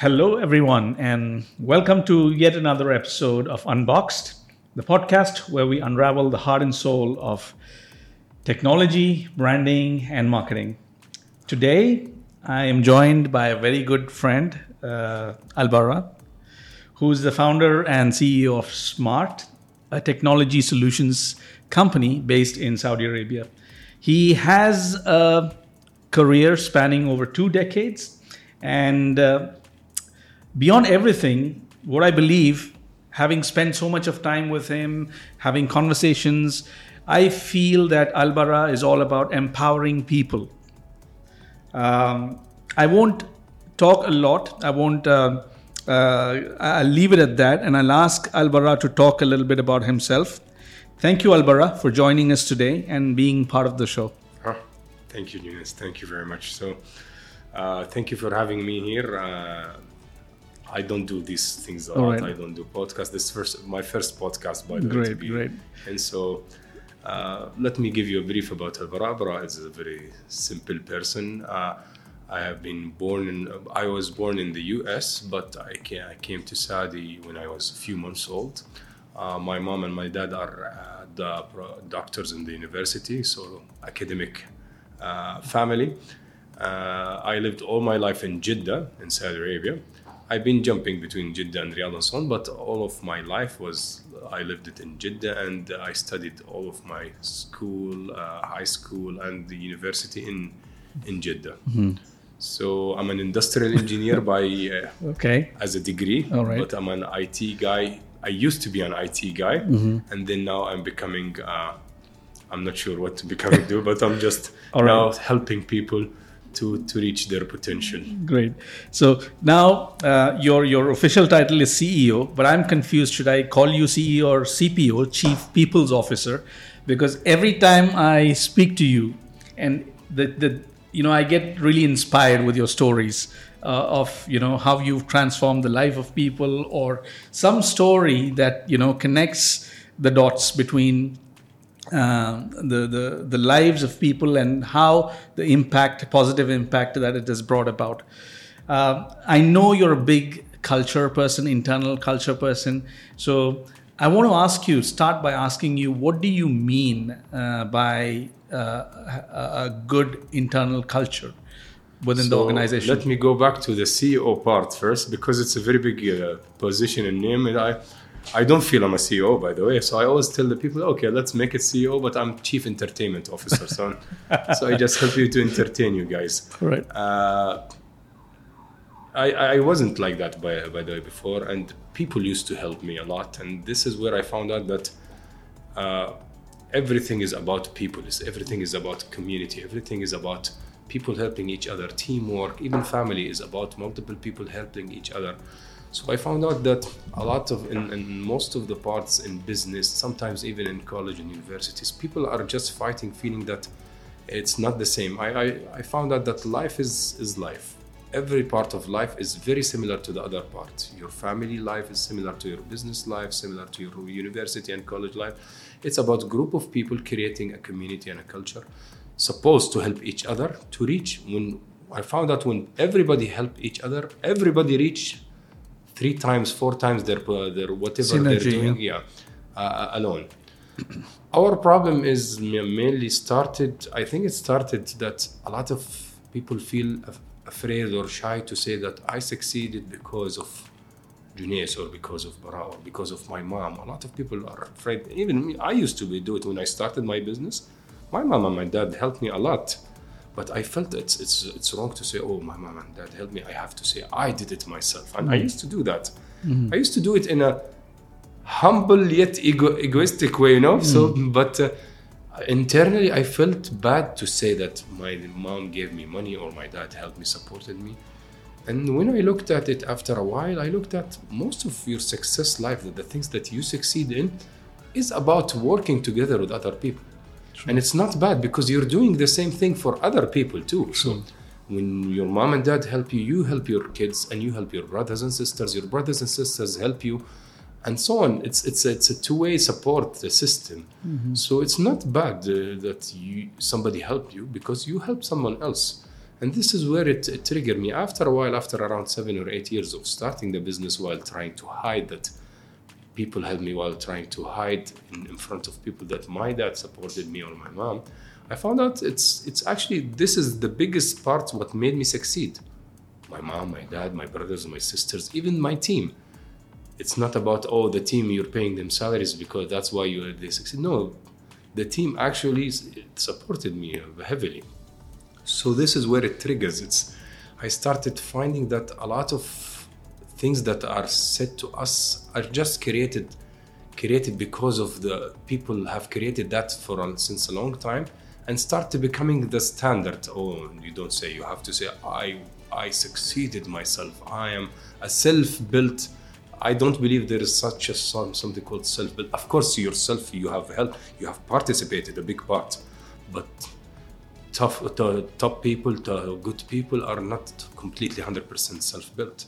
Hello, everyone, and welcome to yet another episode of Unboxed, the podcast where we unravel the heart and soul of technology, branding, and marketing. Today, I am joined by a very good friend, uh, Albara, who's the founder and CEO of Smart, a technology solutions company based in Saudi Arabia. He has a career spanning over two decades and uh, beyond everything, what I believe, having spent so much of time with him, having conversations, I feel that Albara is all about empowering people. Um, I won't talk a lot. I won't. Uh, uh, I'll leave it at that, and I'll ask Albara to talk a little bit about himself. Thank you, Albara, for joining us today and being part of the show. Oh, thank you, Eunice. Thank you very much. So, uh, thank you for having me here. I don't do these things a All lot. Right. I don't do podcasts. This first my first podcast by the great, way. Great, great. And so uh, let me give you a brief about. Albara is a very simple person. Uh, I have been born in. I was born in the U.S., but I came, I came to Saudi when I was a few months old. Uh, my mom and my dad are uh, the doctors in the university, so academic uh, family. Uh, I lived all my life in Jeddah in Saudi Arabia. I've been jumping between Jeddah and Riyadh and so on, but all of my life was I lived it in Jeddah and I studied all of my school, uh, high school, and the university in in Jeddah. Mm-hmm. So I'm an industrial engineer by uh, okay as a degree, all right. but I'm an IT guy. I used to be an IT guy, mm-hmm. and then now I'm becoming. Uh, I'm not sure what to become do, but I'm just now right. helping people to to reach their potential. Great. So now uh, your your official title is CEO, but I'm confused. Should I call you CEO or CPO, Chief People's Officer? Because every time I speak to you, and the the you know I get really inspired with your stories. Uh, of you know how you've transformed the life of people or some story that you know connects the dots between um, the, the, the lives of people and how the impact, positive impact that it has brought about. Uh, I know you're a big culture person, internal culture person. So I want to ask you, start by asking you, what do you mean uh, by uh, a good internal culture? within so the organization. Let me go back to the CEO part first because it's a very big uh, position and name. And I, I don't feel I'm a CEO, by the way. So I always tell the people, okay, let's make it CEO, but I'm chief entertainment officer. So, so I just help you to entertain you guys. Right. Uh, I, I wasn't like that by, by the way before, and people used to help me a lot. And this is where I found out that uh, everything is about people. Everything is about community. Everything is about people helping each other, teamwork. Even family is about multiple people helping each other. So I found out that a lot of, in, in, most of the parts in business, sometimes even in college and universities, people are just fighting, feeling that it's not the same. I, I, I found out that life is, is life. Every part of life is very similar to the other part. Your family life is similar to your business life, similar to your university and college life. It's about a group of people creating a community and a culture supposed to help each other to reach. When I found out when everybody help each other, everybody reach three times, four times their uh, their whatever Synergy, they're doing, yeah, yeah uh, alone. Our problem is mainly started. I think it started that a lot of people feel afraid or shy to say that I succeeded because of Junes or because of Bara or because of my mom. A lot of people are afraid. Even me, I used to be, do it when I started my business. My mom and my dad helped me a lot but I felt it's it's it's wrong to say, "Oh, my mom and dad helped me." I have to say, "I did it myself," and mm-hmm. I used to do that. Mm-hmm. I used to do it in a humble yet ego- egoistic way, you know. Mm-hmm. So, but uh, internally, I felt bad to say that my mom gave me money or my dad helped me, supported me. And when I looked at it after a while, I looked at most of your success life, the things that you succeed in, is about working together with other people. True. And it's not bad because you're doing the same thing for other people too. So when your mom and dad help you, you help your kids and you help your brothers and sisters, your brothers and sisters help you and so on. It's it's it's a two-way support system. Mm-hmm. So it's not bad uh, that you somebody helped you because you help someone else. And this is where it, it triggered me. After a while, after around seven or eight years of starting the business while trying to hide that people helped me while trying to hide in, in front of people that my dad supported me or my mom, I found out it's it's actually this is the biggest part what made me succeed. My mom, my dad, my brothers, my sisters, even my team. It's not about oh the team you're paying them salaries because that's why you they succeed. No, the team actually supported me heavily. So this is where it triggers. It's I started finding that a lot of things that are said to us are just created created because of the people have created that for since a long time and start to becoming the standard. Oh, you don't say. You have to say, I, I succeeded myself. I am a self-built. I don't believe there is such a something called self-built. Of course, yourself, you have helped, you have participated a big part, but tough, top people, the good people are not completely 100% self-built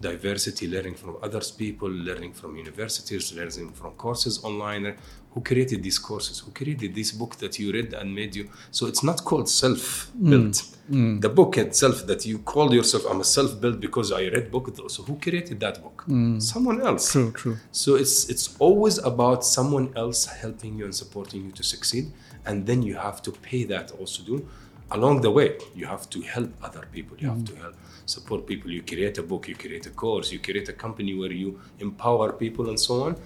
diversity, learning from others people, learning from universities, learning from courses online. Who created these courses? Who created this book that you read and made you? So it's not called self-built. Mm. Mm. The book itself that you call yourself, I'm a self-built because I read book. So who created that book? Mm. Someone else. True, true. So it's it's always about someone else helping you and supporting you to succeed, and then you have to pay that also do along the way. You have to help other people. You have mm. to help support people. You create a book, you create a course, you create a company where you empower people and so on,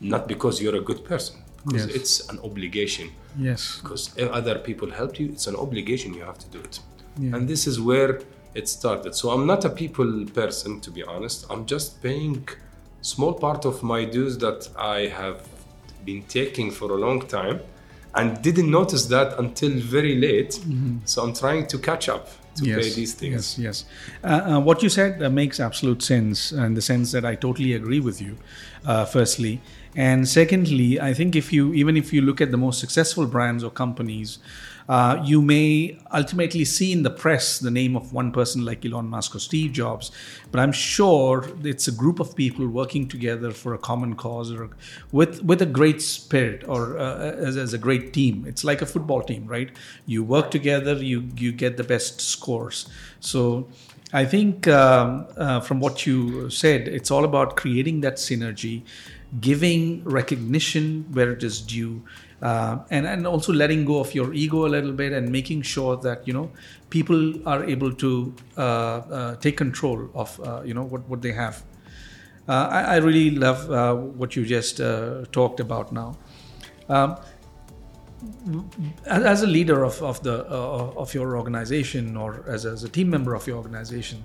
not because you're a good person. Because yes. it's an obligation. Yes. Because if other people help you, it's an obligation you have to do it. Yeah. And this is where it started. So I'm not a people person, to be honest. I'm just paying small part of my dues that I have been taking for a long time and didn't notice that until very late. Mm-hmm. So I'm trying to catch up to yes, pay these things. Yes, yes. Uh, uh, what you said uh, makes absolute sense in the sense that I totally agree with you. Uh, firstly, and secondly, I think if you even if you look at the most successful brands or companies, uh, you may ultimately see in the press the name of one person like Elon Musk or Steve Jobs, but I'm sure it's a group of people working together for a common cause or with with a great spirit or uh, as, as a great team. It's like a football team, right? You work together, you you get the best scores. So. I think um, uh, from what you said, it's all about creating that synergy, giving recognition where it is due, uh, and and also letting go of your ego a little bit and making sure that you know people are able to uh, uh, take control of uh, you know what what they have. Uh, I, I, really love uh, what you just talked about now. Um, as a leader of, of the of your organization or as, as a team member of your organization,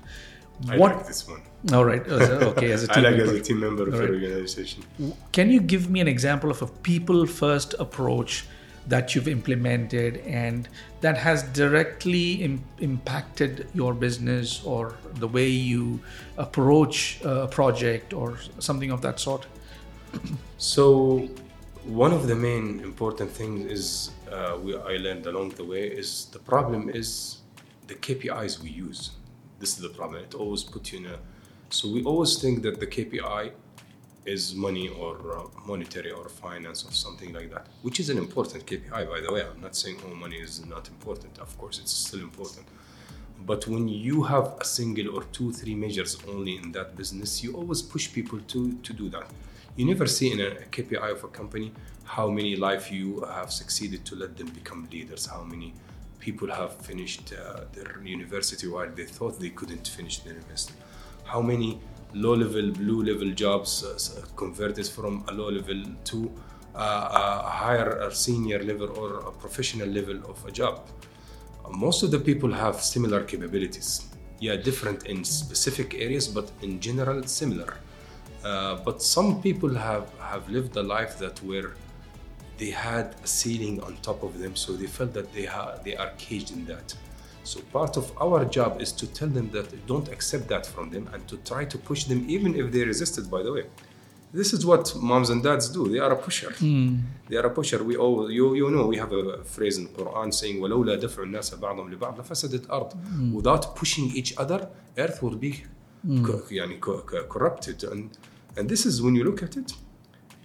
I what, like this one. All right. Okay. As a team I like member. as a team member of right. organization. Can you give me an example of a people first approach that you've implemented and that has directly Im- impacted your business or the way you approach a project or something of that sort? so, one of the main important things is uh, we, I learned along the way is the problem is the KPIs we use this is the problem. It always puts you in a. So we always think that the KPI is money or uh, monetary or finance or something like that, which is an important KPI, by the way. I'm not saying oh money is not important. Of course, it's still important. But when you have a single or two, three measures only in that business, you always push people to, to do that. You never see in a KPI of a company how many life you have succeeded to let them become leaders, how many people have finished uh, their university while they thought they couldn't finish their university. How many low level, blue level jobs uh, converted from a low level to uh, a higher or senior level or a professional level of a job? Most of the people have similar capabilities. Yeah, different in specific areas, but in general similar. Uh, but some people have, have lived a life that were they had a ceiling on top of them, so they felt that they, ha- they are caged in that. So part of our job is to tell them that don't accept that from them and to try to push them, even if they resist it. By the way, this is what moms and dads do. They are a pusher. Mm. They are a pusher. We all, you, you know, we have a phrase in the Quran saying, "ولولا دفع الناس بعضهم لبعض لفسدت الأرض." Mm. Without pushing each other, earth would be mm. co- corrupted. And and this is when you look at it,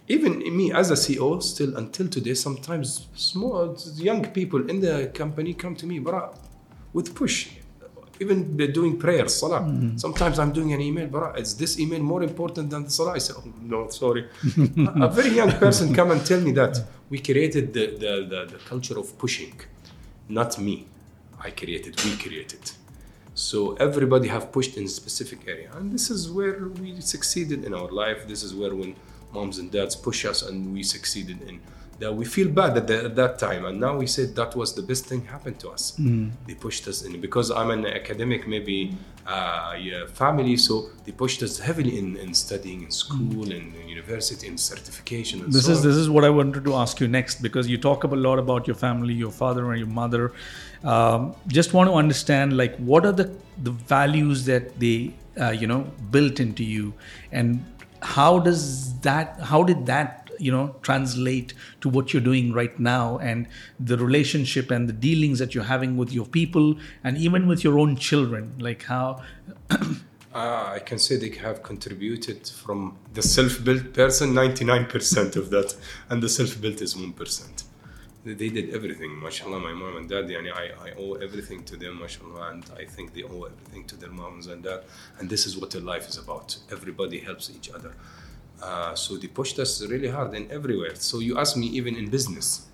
even me as a CEO, still until today, sometimes small young people in the company come to me, Bra, with push. Even they're doing prayers, salah. Mm-hmm. Sometimes I'm doing an email, but is this email more important than the salah? I say, oh, no, sorry. a a very young person come and tell me that we created the, the, the, the culture of pushing, not me. I created, we created. So everybody have pushed in a specific area, and this is where we succeeded in our life. This is where when moms and dads push us, and we succeeded in that. We feel bad at, the, at that time, and now we said that was the best thing happened to us. They pushed us in because I'm an academic, maybe uh, yeah, family, so they pushed us heavily in, in studying in school and university and certification. And this so is on. this is what I wanted to ask you next because you talk a lot about your family, your father and your mother. Um, just want to understand like what are the the values that they uh, you know built into you, and how does that how did that you know translate to what you're doing right now and the relationship and the dealings that you're having with your people and even with your own children like how Uh, I can say they have contributed from the self-built person 99% of that, and the self-built is 1%. They did everything, mashallah. My mom and dad, yani I, I owe everything to them, mashallah, and I think they owe everything to their moms and dad. And this is what their life is about. Everybody helps each other. Uh, so they pushed us really hard in everywhere. So you ask me, even in business,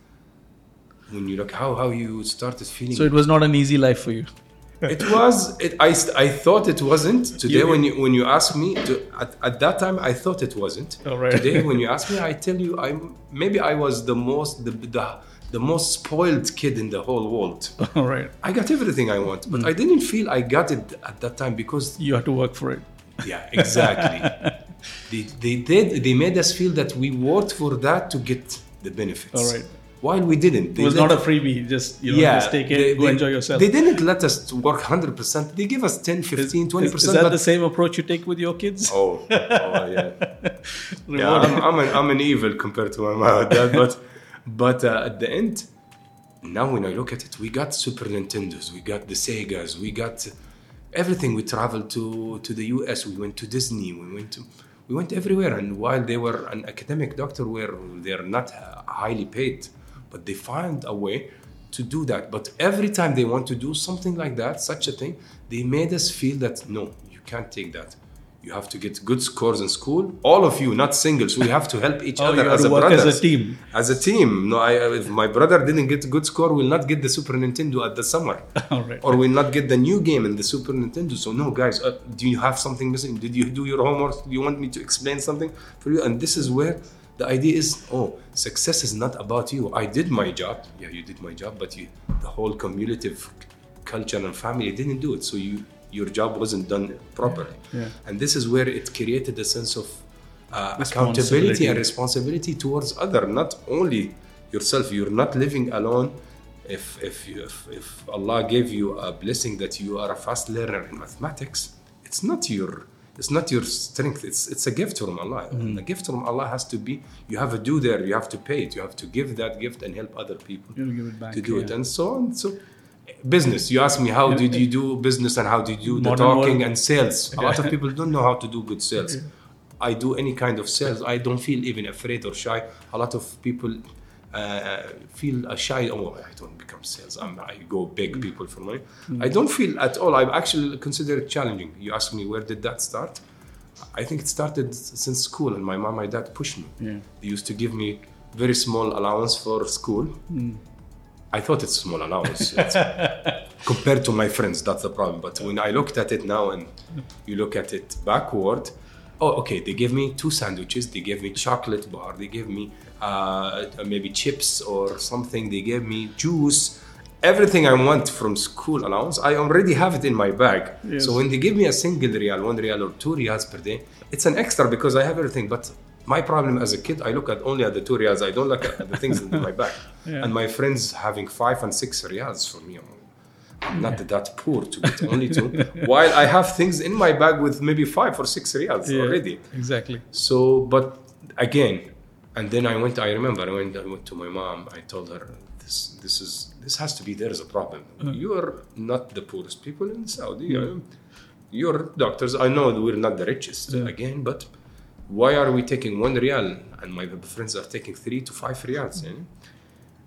when you look how how you started feeling so it was not an easy life for you it was it I, I thought it wasn't today You- when you when you ask me to, at, at that time i thought it wasn't right. today when you ask me i tell you i'm maybe i was the most the, the the most spoiled kid in the whole world all right i got everything i want but mm. i didn't feel i got it at that time because you had to work for it yeah exactly they, they did they made us feel that we worked for that to get the benefits All right. while we didn't it was not a freebie just you know just take it they- go they- enjoy yourself They didn't let us work 100%. They give us 10, 15, 20%. Is, is that the same approach you take with your kids? Oh, oh yeah. yeah I'm, I'm, an, I'm an evil compared to my mom dad, but, but uh, at the end, now when I look at it, we got Super Nintendos, we got the Segas, we got everything. We traveled to, to the US, we went to Disney, we went to we went everywhere. And while they were an academic doctor, where they're not uh, highly paid, but they find a way to do that. But every time they want to do something like that, such a thing, they made us feel that no, you can't take that. You have to get good scores in school. All of you, not singles. We have to help each Oh, other as a work as a team. As a team. No, I, if my brother didn't get a good score, we'll not get the Super Nintendo at the summer. All right. Or will not get the new game in the Super Nintendo. So no, guys, uh, do you have something missing? Did you do your homework? Do you want me to explain something for you? And this is where the idea is: oh, success is not about you. I did my job. Yeah, you did my job, but you, the whole cumulative culture and family didn't do it. So you, your job wasn't done properly. Yeah. And this is where it created a sense of uh, accountability and responsibility towards other, not only yourself. You're not living alone. If if, you, if if Allah gave you a blessing that you are a fast learner in mathematics, it's not your it's not your strength. It's it's a gift from Allah. And the gift from Allah has to be you have a do there. You have to pay it. You have to give that gift and help other people You'll give it back, to do it, and so on. So. Business. You ask me how did you do business and how did you do the Modern talking world. and sales. A lot of people don't know how to do good sales. I do any kind of sales. I don't feel even afraid or shy. A lot of people uh, feel uh, shy. Oh, I don't become sales. I'm, I go beg people for money. I don't feel at all. I actually consider it challenging. You ask me where did that start? I think it started since school, and my mom, my dad pushed me. Yeah. They used to give me very small allowance for school. I thought it's small allowance It's- compared to my friends. That's the problem. But when I looked at it now and you look at it backward, oh, okay, they gave me two sandwiches. They gave me chocolate bar. They gave me uh, maybe chips or something. They gave me juice. Everything I want from school allowance, I already have it in my bag. Yes. So when they give me a single real, one real or two reals per day, it's an extra because I have everything. But my problem as a kid, I look at only at the two reals. I don't look at the things in my bag. Yeah. And my friends having five and six reals for me. I'm not that poor to get only two. While I have things in my bag with maybe five or six reals Yeah, already. exactly So, but again, and then I went. I remember I went. I went to my mom. I told her this. This is. This has to be. There is a problem. You are not the poorest people in Saudi. Um, You're doctors. I know we're not the richest Yeah. again, but why are we taking one real? And my friends are taking three to five reals? eh?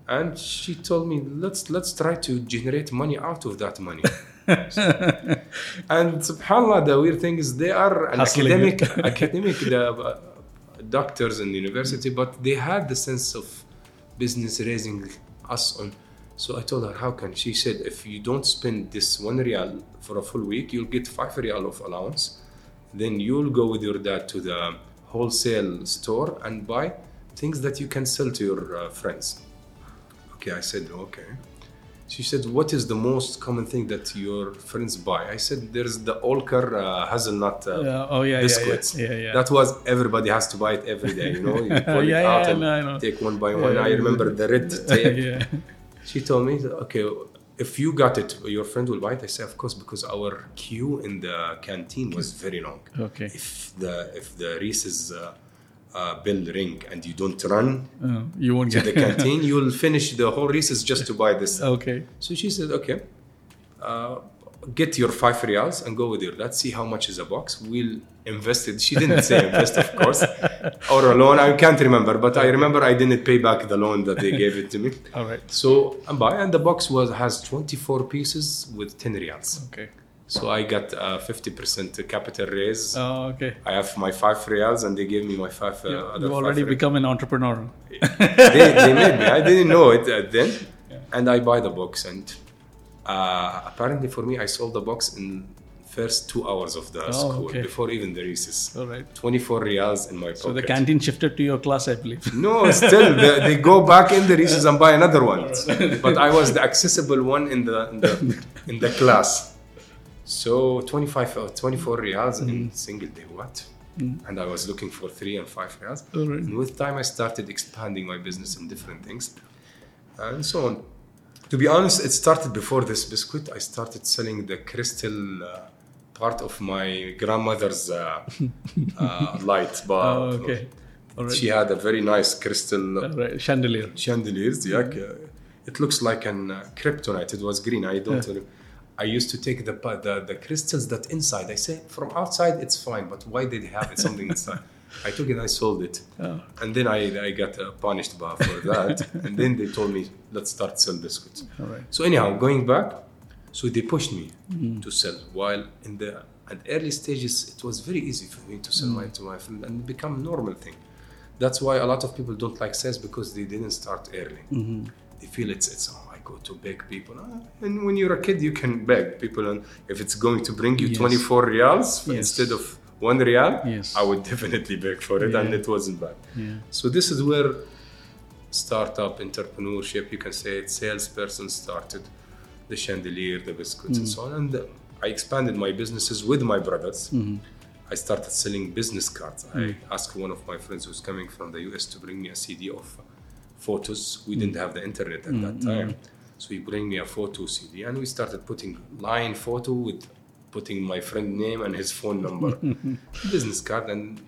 and she told me let's let's try to generate money out of that money. And subhanallah the weird thing is they are an Hustling academic academic the, uh, doctors in the university but they had the sense of business raising us on. So i told her how can? She said if you don't spend this one real for a full week you'll get five real of allowance. Then you'll go with your dad to the wholesale store and buy things that you can sell to your uh, friends Okay, I said, okay. She said, what is the most common thing that your friends buy? I said, there's the Ülker uh, hazelnut uh, oh, yeah, biscuits. yeah, yeah, yeah. That was, everybody has to buy it every day, you know? You pull Yeah, it out yeah, and no, know. take one by one. I remember the red tape. yeah. She told me, okay, if you got it, your friend will buy it. I say, of course, because our queue in the canteen was very long. Okay. If the if the recess uh, uh, bell ring and you don't run Uh, you won't to get the canteen, you'll finish the whole recess just to buy this. okay. So she said, okay, uh, get your five reals and go with your dad. See how much is a box. We'll invest it. She didn't say invest, of course, or a loan. I can't remember, but I remember I didn't pay back the loan that they gave it to me. All right. So I buy, and the box was has 24 pieces with 10 reals. Okay. So I got uh, 50% capital raise. Oh, okay. I have my five reals, and they gave me my five. Uh, other You've five already become an entrepreneur. they, they made me. I didn't know it then. And I buy the box. And uh, apparently for me, I sold the box in first two hours of the school Oh, okay. before even the recess. All right. 24 reals in my pocket. So the canteen shifted to your class, I believe. No, still they, they go back in the recess and buy another one. but I was the accessible one in the in the, in the class. So 25 or 24 reals Mm. in single day. What? And I was looking for three and five reals. Right. And with time, I started expanding my business in different things and so on. To be honest, it started before this biscuit. I started selling the crystal uh, part of my grandmother's uh, uh, light bulb. Oh, okay. All right. She had a very nice crystal All right. Chandelier. chandeliers. Yeah, uh, it looks like an uh, kryptonite. It was green. I don't. know. I used to take the, the the crystals that inside. I say from outside it's fine, but why did they have it something inside? I took it. I sold it, Oh. and then I I got uh, punished by for that. and then they told me let's start sell biscuits. All right. So anyhow, going back, so they pushed me to sell. While in the at early stages, it was very easy for me to sell my to my friend and become normal thing. That's why a lot of people don't like sales because they didn't start early. They feel it's it's oh I go to beg people, Ah, and when you're a kid you can beg people, and if it's going to bring you Yes. 24 reals Yes. instead of one real, Yes. I would definitely beg for it, and it wasn't bad. Yeah. So this is where startup entrepreneurship, you can say it, salesperson started, the chandelier, the biscuits, and mm. so on. And I expanded my businesses with my brothers. Mm-hmm. I started selling business cards. I mm. asked one of my friends who's coming from the US to bring me a CD of photos. We didn't mm. have the internet at that time. So he bring me a photo CD and we started putting line photo with putting my friend name and his phone number. business card and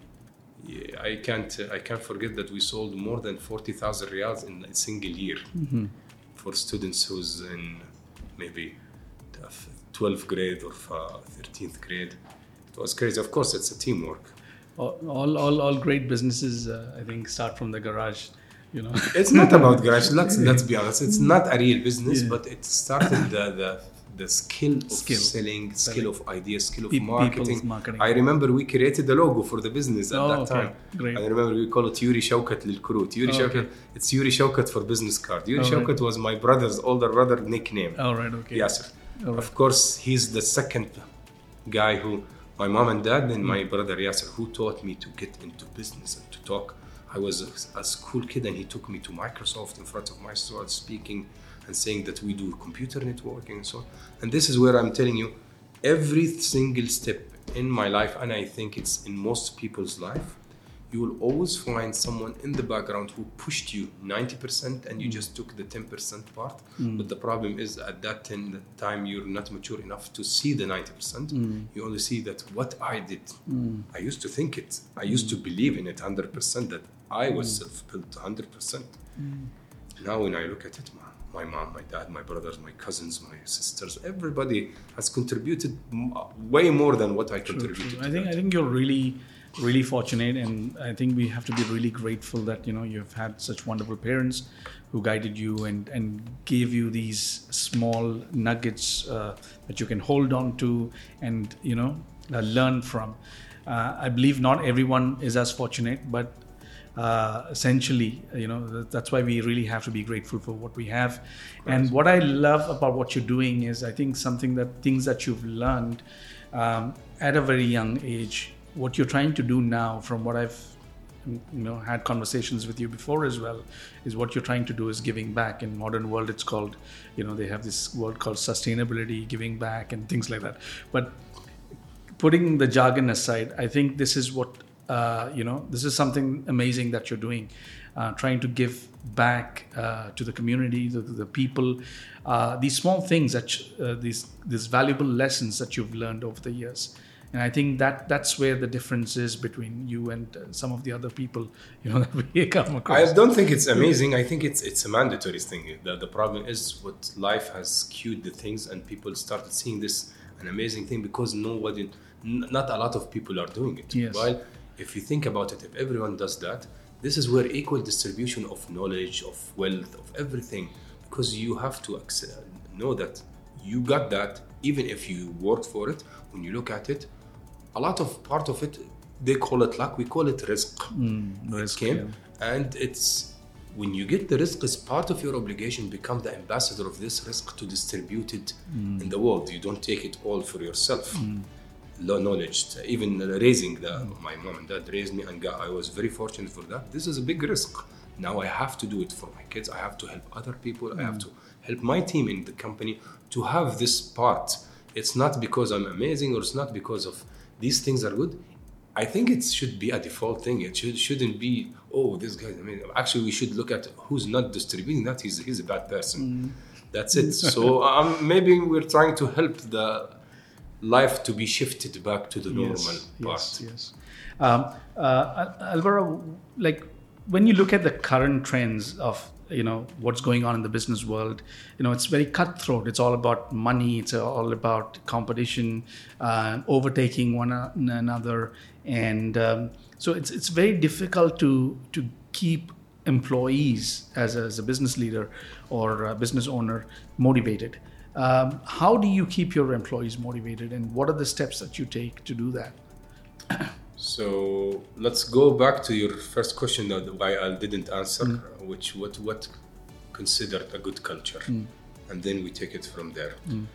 I can't uh, I can't forget that we sold more than 40,000 reals in a single year for students who's in maybe 12th grade or uh, 13th grade. It was crazy. Of course, it's a teamwork. All, all, all, all great businesses, uh, I think, start from the garage. You know. It's not about garage. Let's let's be honest. It's not a real business, but it started the the, the skill of skill. selling, selling, skill of ideas, skill of marketing. marketing. I remember we created the logo for the business at oh, that okay. time. Great. I remember we call it Yuri Shaukat Lilkurut. Yuri oh, Shaukat, okay. it's Yuri Shaukat for business card. Yuri oh, right. was my brother's older brother nickname. All right, okay. Yasser. All right. Of course, he's the second guy who, my mom and dad and my mm. brother Yasser, who taught me to get into business and to talk. I was a, a school kid and he took me to Microsoft in front of my students speaking and saying that we do computer networking and so on. And this is where I'm telling you every single step in my life, and I think it's in most people's life, you will always find someone in the background who pushed you 90% and you mm. just took the 10% part. Mm. But the problem is at that 10 that time you're not mature enough to see the 90%. Mm. You only see that what I did. I used to think it. I used to believe in it 100% that I was self-built 100%. Now when I look at it, my, my mom, my dad, my brothers, my cousins, my sisters, everybody has contributed m- way more than what I True, contributed. true. I think that. I think you're really really fortunate, and I think we have to be really grateful that you know you've had such wonderful parents who guided you and and gave you these small nuggets uh, that you can hold on to and you know uh, learn from. Uh, I believe not everyone is as fortunate, but uh, essentially, you know, that's why we really have to be grateful for what we have. And what I love about what you're doing is, I think something that things that you've learned um, at a very young age, what you're trying to do now, from what I've you know had conversations with you before as well is what you're trying to do is giving back. In modern world it's called you know they have this word called sustainability giving back and things like that. But putting the jargon aside i think this is what uh, you know, this is something amazing that you're doing, uh, trying to give back uh, to the community, to the people, uh, these small things that uh, these these valuable lessons that you've learned over the years. And I think that that's where the difference is between you and uh, some of the other people, you know, that we come across. I don't think it's amazing. I think it's it's a mandatory thing. The, the problem is what life has skewed the things, and people started seeing this an amazing thing because nobody, not a lot of people are doing it. Yes. While if you think about it, if everyone does that, this is where equal distribution of knowledge, of wealth, of everything, because you have to know that you got that, even if you worked for it. When you look at it, a lot of part of it, they call it luck, we call it risk. Mm, risk yeah. And it's when you get the risk as part of your obligation, become the ambassador of this risk to distribute it mm. in the world. You don't take it all for yourself. Mm knowledge. Even raising the, my mom and dad raised me, and I was very fortunate for that. This is a big risk. Now I have to do it for my kids. I have to help other people. I have mm. to help my team in the company to have this part. It's not because I'm amazing or it's not because of these things are good. I think it should be a default thing. It should, shouldn't be, oh, this guy. I mean, actually, we should look at who's not distributing that. He's, he's a bad person. Mm. That's it. so um, maybe we're trying to help the life to be shifted back to the normal yes, part. Yes, yes. Um, uh, Albara, like when you look at the current trends of you know what's going on in the business world you know it's very cutthroat it's all about money it's all about competition uh, overtaking one another and um, so it's it's very difficult to to keep employees as a, as a business leader or business owner motivated um, how do you keep your employees motivated, and what are the steps that you take to do that? so let's go back to your first question that why I didn't answer, mm. which what what considered a good culture, mm. and then we take it from there. Mm.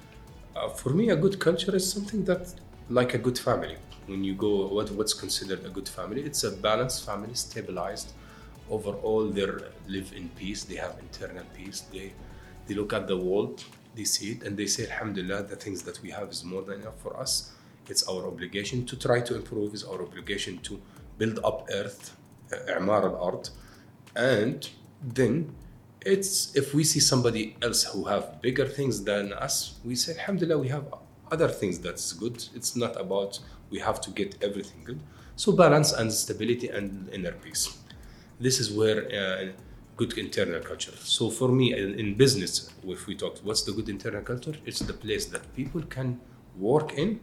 Uh, for me, a good culture is something that like a good family. When you go, what what's considered a good family? It's a balanced family, stabilized. Overall, they live in peace. They have internal peace. They they look at the world they see it and they say, Alhamdulillah, the things that we have is more than enough for us. It's our obligation to try to improve, it's our obligation to build up earth, i'mar al-ard. And then it's if we see somebody else who have bigger things than us, we say, Alhamdulillah, we have other things that's good. It's not about we have to get everything good. So balance and stability and inner peace. This is where uh, good internal culture. So for me, in, business, if we talk, what's the good internal culture? It's the place that people can work in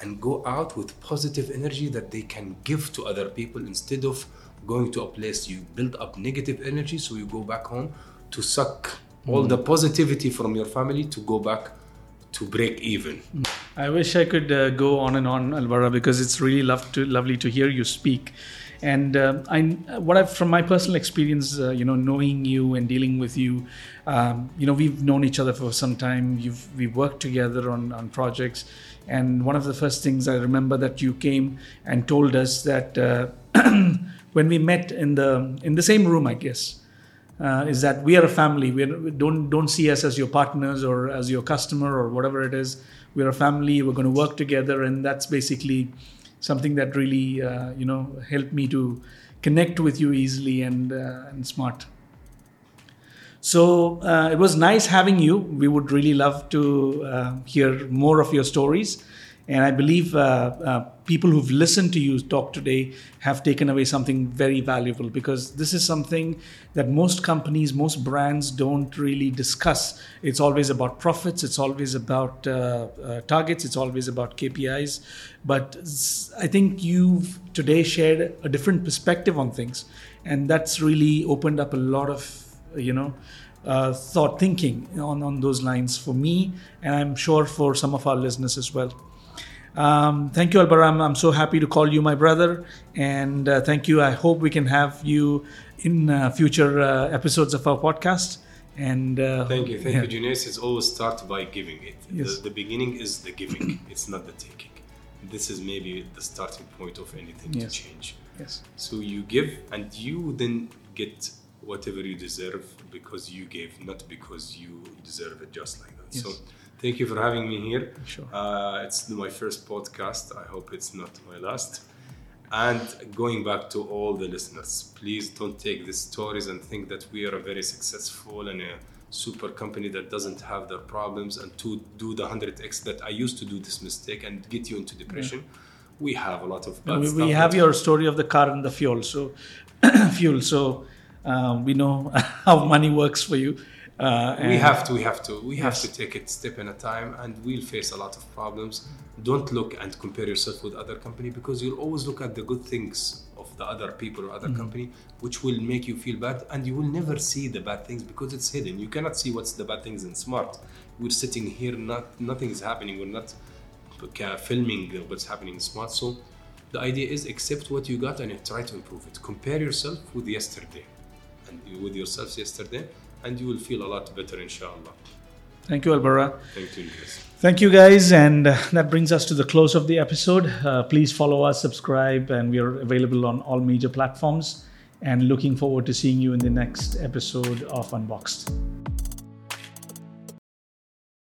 and go out with positive energy that they can give to other people instead of going to a place you build up negative energy so you go back home to suck mm. all the positivity from your family to go back to break even. I wish I could uh, go on and on, Albara, because it's really love to, lovely to hear you speak. And uh, I, what I've from my personal experience, uh, you know, knowing you and dealing with you, um, you know, we've known each other for some time. You've we've worked together on on projects, and one of the first things I remember that you came and told us that uh, when we met in the in the same room, I guess. Uh, is that we are a family. We, are, we, don't don't see us as your partners or as your customer or whatever it is. We're a family. We're going to work together, and that's basically something that really uh, you know helped me to connect with you easily and uh, and smart. So uh, it was nice having you. We would really love to uh, hear more of your stories, And I believe uh, uh, people who've listened to you talk today have taken away something very valuable because this is something that most companies, most brands don't really discuss. It's always about profits, it's always about uh, uh targets, it's always about KPIs. But I think you've today shared a different perspective on things, and that's really opened up a lot of, you know, uh, thought thinking on, on those lines for me, and I'm sure for some of our listeners as well. Um, thank you, Albaram. I'm so happy to call you my brother, and uh, thank you. I hope we can have you in uh, future uh, episodes of our podcast. And uh, thank you, thank yeah. you, Junes. It's always start by giving it. Yes. The, the beginning is the giving; it's not the taking. This is maybe the starting point of anything yes. to change. Yes. So you give, and you then get whatever you deserve because you gave, not because you deserve it just like that. Yes. So thank you for having me here. Sure. Uh, it's my first podcast. I hope it's not my last. And going back to all the listeners, please don't take these stories and think that we are a very successful and a super company that doesn't have their problems and to do the 100x that I used to do this mistake and get you into depression. Yeah. We have a lot of bad we, we have your story of the car and the fuel. So fuel. So um, we know how money works for you. Uh, we have to, we have to, we have yes. to take it step at a time, and we'll face a lot of problems. Don't look and compare yourself with other company because you'll always look at the good things of the other people or other mm-hmm. company, which will make you feel bad, and you will never see the bad things because it's hidden. You cannot see what's the bad things in smart. We're sitting here, not nothing is happening. We're not filming what's happening in smart. So the idea is accept what you got and try to improve it. Compare yourself with yesterday and with yourselves yesterday, and you will feel a lot better, inshallah. Thank you, Albara. Thank you, guys. Thank you, guys. And uh, that brings us to the close of the episode. Uh, please follow us, subscribe, and we are available on all major platforms. And looking forward to seeing you in the next episode of Unboxed.